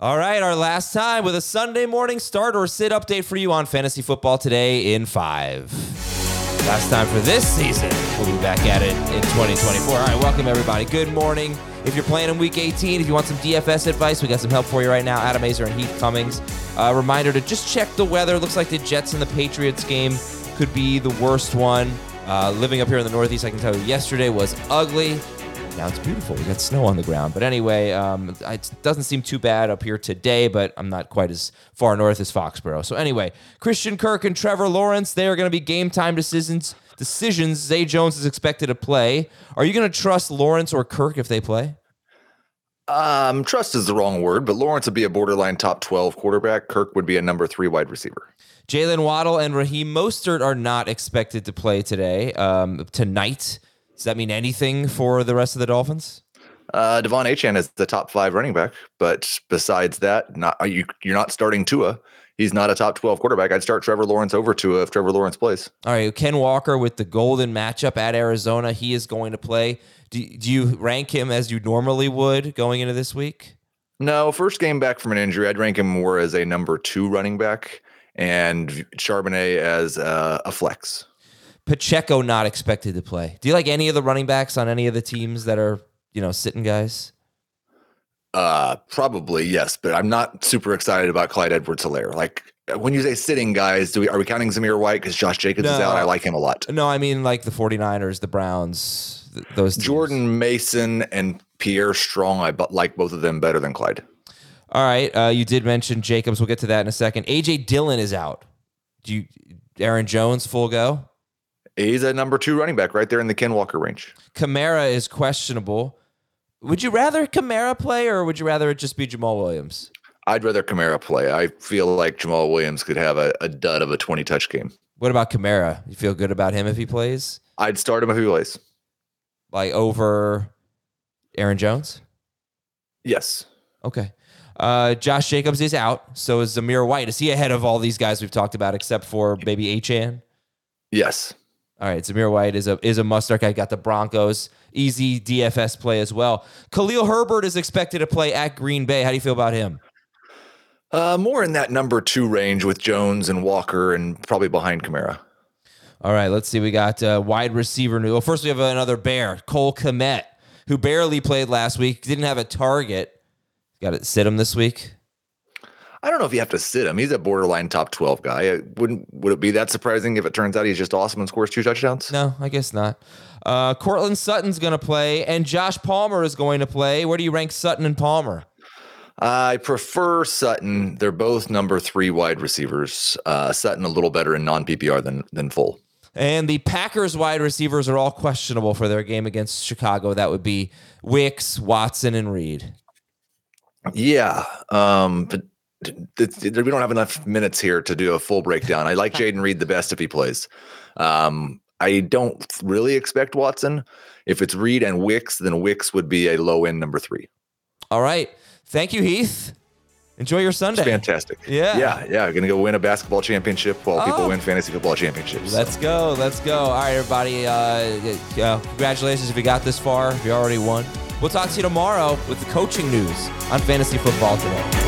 All right, our last time with a Sunday morning start or sit update for you on fantasy football today in five. Last time for this season. We'll be back at it in 2024. All right, welcome everybody. Good morning. If you're playing in week 18, if you want some DFS advice, we got some help for you right now. Adam Aizer and Heath Cummings. Uh, reminder to just check the weather. Looks like the Jets and the Patriots game could be the worst one. Uh, living up here in the Northeast, I can tell you yesterday was ugly. Now it's beautiful. We got snow on the ground. But anyway, um, it doesn't seem too bad up here today, but I'm not quite as far north as Foxborough. So anyway, Christian Kirk and Trevor Lawrence, they are going to be game time decisions. Decisions. Zay Jones is expected to play. Are you going to trust Lawrence or Kirk if they play? Um, trust is the wrong word, but Lawrence would be a borderline top 12 quarterback. Kirk would be a number three wide receiver. Jaylen Waddle and Raheem Mostert are not expected to play today, um, tonight. Does that mean anything for the rest of the Dolphins? Uh, De'Von Achane is the top five running back, but besides that, not you. You're not starting Tua. He's not a top 12 quarterback. I'd start Trevor Lawrence over Tua if Trevor Lawrence plays. All right, Ken Walker with the golden matchup at Arizona. He is going to play. Do, do you rank him as you normally would going into this week? No, first game back from an injury, I'd rank him more as a number two running back and Charbonnet as a, a flex. Pacheco not expected to play. Do you like any of the running backs on any of the teams that are, you know, sitting guys? Uh, probably yes, but I'm not super excited about Clyde Edwards-Helaire. Like when you say sitting guys, do we are we counting Zamir White because Josh Jacobs no, is out? I like him a lot. No, I mean like the 49ers, the Browns, th- those teams. Jordan Mason and Pierre Strong. I like both of them better than Clyde. All right, uh, you did mention Jacobs. We'll get to that in a second. AJ Dillon is out. Do you Aaron Jones full go? He's a number two running back right there in the Ken Walker range. Kamara is questionable. Would you rather Kamara play or would you rather it just be Jamaal Williams? I'd rather Kamara play. I feel like Jamaal Williams could have a, a dud of a 20 touch game. What about Kamara? You feel good about him if he plays? I'd start him if he plays. Like over Aaron Jones? Yes. Okay. Uh, Josh Jacobs is out. So is Zamir White. Is he ahead of all these guys we've talked about except for maybe Achane? Yes. All right, Zamir White is a is a must start guy. Got the Broncos, easy DFS play as well. Khalil Herbert is expected to play at Green Bay. How do you feel about him? Uh, more in that number two range with Jones and Walker, and probably behind Kamara. All right, let's see. We got uh, wide receiver. Well, first we have another Bear, Cole Kmet, who barely played last week, didn't have a target. Got to sit him this week. I don't know if you have to sit him. He's a borderline top 12 guy. It wouldn't would it be that surprising if it turns out he's just awesome and scores two touchdowns? No, I guess not. Uh, Courtland Sutton's going to play, and Josh Palmer is going to play. Where do you rank Sutton and Palmer? I prefer Sutton. They're both number three wide receivers. Uh, Sutton a little better in non PPR than than full. And the Packers wide receivers are all questionable for their game against Chicago. That would be Wicks, Watson, and Reed. Yeah, um, but we don't have enough minutes here to do a full breakdown. I like Jayden Reed the best if he plays. Um, I don't really expect Watson. If it's Reed and Wicks, then Wicks would be a low end number three. All right. Thank you, Heath. Enjoy your Sunday. It's fantastic. Yeah. Yeah. Yeah. Gonna go win a basketball championship while oh. people win fantasy football championships. Let's go. Let's go. All right, everybody. Uh, uh, congratulations if you got this far, if you already won. We'll talk to you tomorrow with the coaching news on fantasy football today.